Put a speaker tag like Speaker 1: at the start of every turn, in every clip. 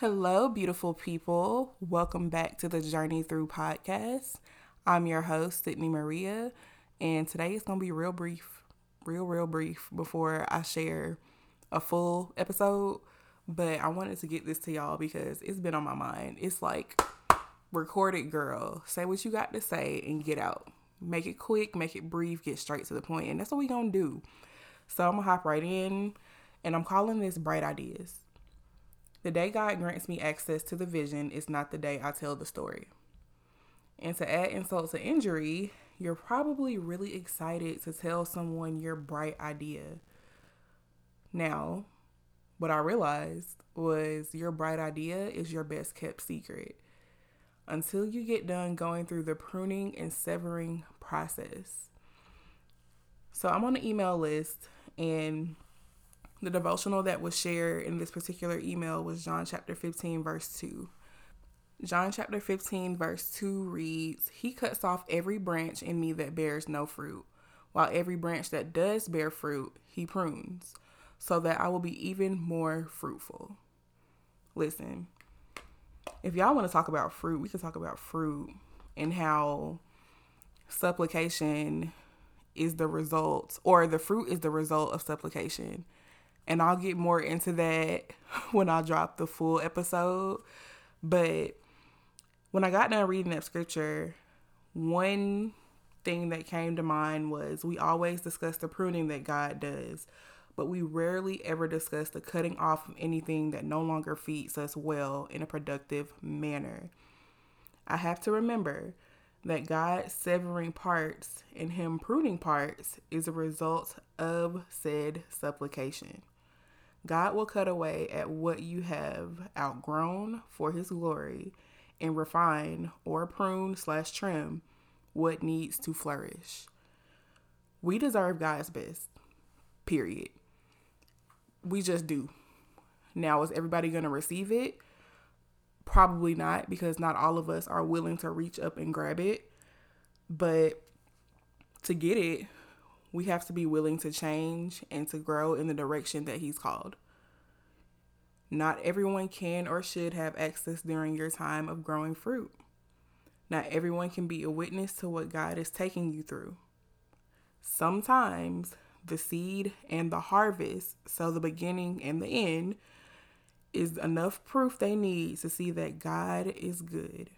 Speaker 1: Hello, beautiful people. Welcome back to the Journey Through podcast. I'm your host, Sydney Maria, and today is going to be real brief, real, real brief before I share a full episode. But I wanted to get this to y'all because it's been on my mind. It's like, record it, girl. Say what you got to say and get out. Make it quick, make it brief, get straight to the point. point, and that's what we going to do. So I'm going to hop right in, and I'm calling this Bright Ideas. The day God grants me access to the vision is not the day I tell the story. And to add insult to injury, you're probably really excited to tell someone your bright idea. Now, what I realized was your bright idea is your best kept secret until you get done going through the pruning and severing process. So I'm on the email list and the devotional that was shared in this particular email was John chapter 15, verse 2. John chapter 15, verse 2 reads, He cuts off every branch in me that bears no fruit, while every branch that does bear fruit, He prunes, so that I will be even more fruitful. Listen, if y'all want to talk about fruit, we can talk about fruit and how supplication is the result, or the fruit is the result of supplication and I'll get more into that when I drop the full episode. But when I got done reading that scripture, one thing that came to mind was we always discuss the pruning that God does, but we rarely ever discuss the cutting off of anything that no longer feeds us well in a productive manner. I have to remember that God severing parts and Him pruning parts is a result of said supplication. God will cut away at what you have outgrown for his glory and refine or prune slash trim what needs to flourish. We deserve God's best, period. We just do. Now, is everybody going to receive it? Probably not, because not all of us are willing to reach up and grab it. But to get it, we have to be willing to change and to grow in the direction that He's called. Not everyone can or should have access during your time of growing fruit. Not everyone can be a witness to what God is taking you through. Sometimes the seed and the harvest, so the beginning and the end, is enough proof they need to see that God is good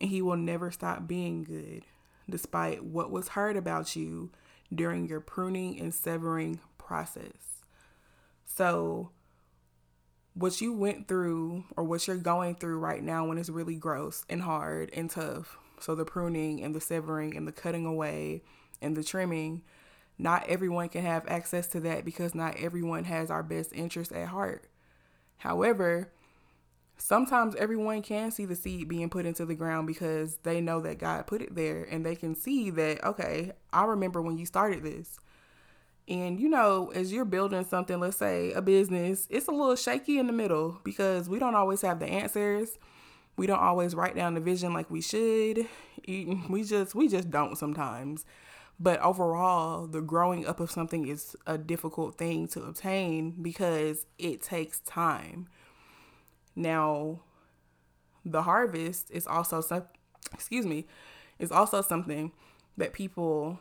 Speaker 1: and He will never stop being good, despite what was heard about you during your pruning and severing process. So, what you went through or what you're going through right now when it's really gross and hard and tough. So, the pruning and the severing and the cutting away and the trimming, not everyone can have access to that because not everyone has our best interest at heart. However, sometimes everyone can see the seed being put into the ground because they know that God put it there and they can see that, okay, I remember when you started this. And you know, as you're building something, let's say a business, it's a little shaky in the middle because we don't always have the answers. We don't always write down the vision like we should. We just we just don't sometimes. But overall, the growing up of something is a difficult thing to obtain because it takes time now, the harvest is also some, excuse me, is also something that people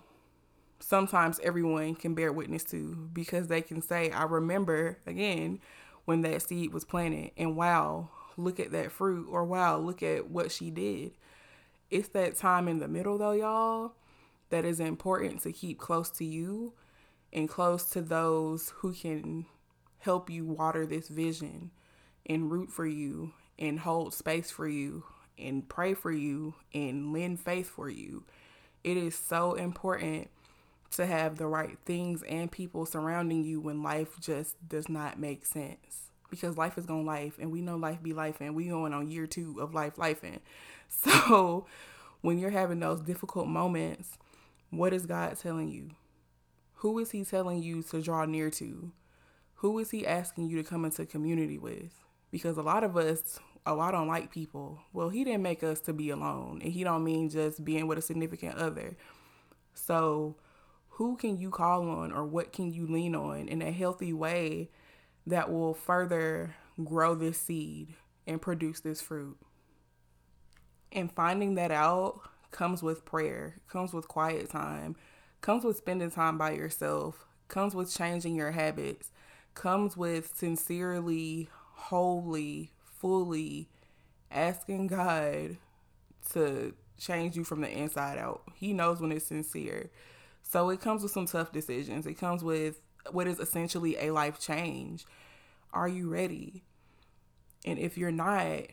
Speaker 1: sometimes everyone can bear witness to because they can say, I remember again when that seed was planted and wow, look at that fruit or wow, look at what she did. It's that time in the middle though, y'all, that is important to keep close to you and close to those who can help you water this vision and root for you and hold space for you and pray for you and lend faith for you. It is so important to have the right things and people surrounding you when life just does not make sense. Because life is going life and we know life be life and we going on year two of life life and so when you're having those difficult moments, what is God telling you? Who is he telling you to draw near to? Who is he asking you to come into community with? Because a lot of us oh i don't like people well he didn't make us to be alone and he don't mean just being with a significant other so who can you call on or what can you lean on in a healthy way that will further grow this seed and produce this fruit. And finding that out comes with prayer, comes with quiet time, comes with spending time by yourself, comes with changing your habits, comes with sincerely, wholly, fully asking God to change you from the inside out. He knows when it's sincere. So it comes with some tough decisions. It comes with what is essentially a life change. Are you ready? And if you're not,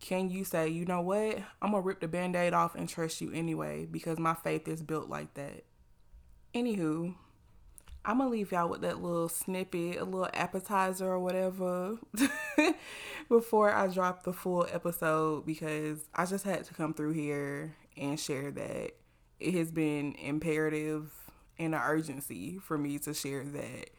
Speaker 1: can you say, you know what? I'm going to rip the band aid off and trust you anyway because my faith is built like that. Anywho, I'm to leave y'all with that little snippet, a little appetizer or whatever before I drop the full episode because I just had to come through here and share that it has been imperative and an urgency for me to share that.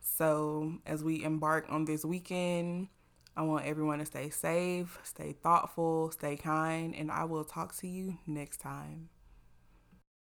Speaker 1: So, as we embark on this weekend, I want everyone to stay safe, stay thoughtful, stay kind, and I will talk to you next time.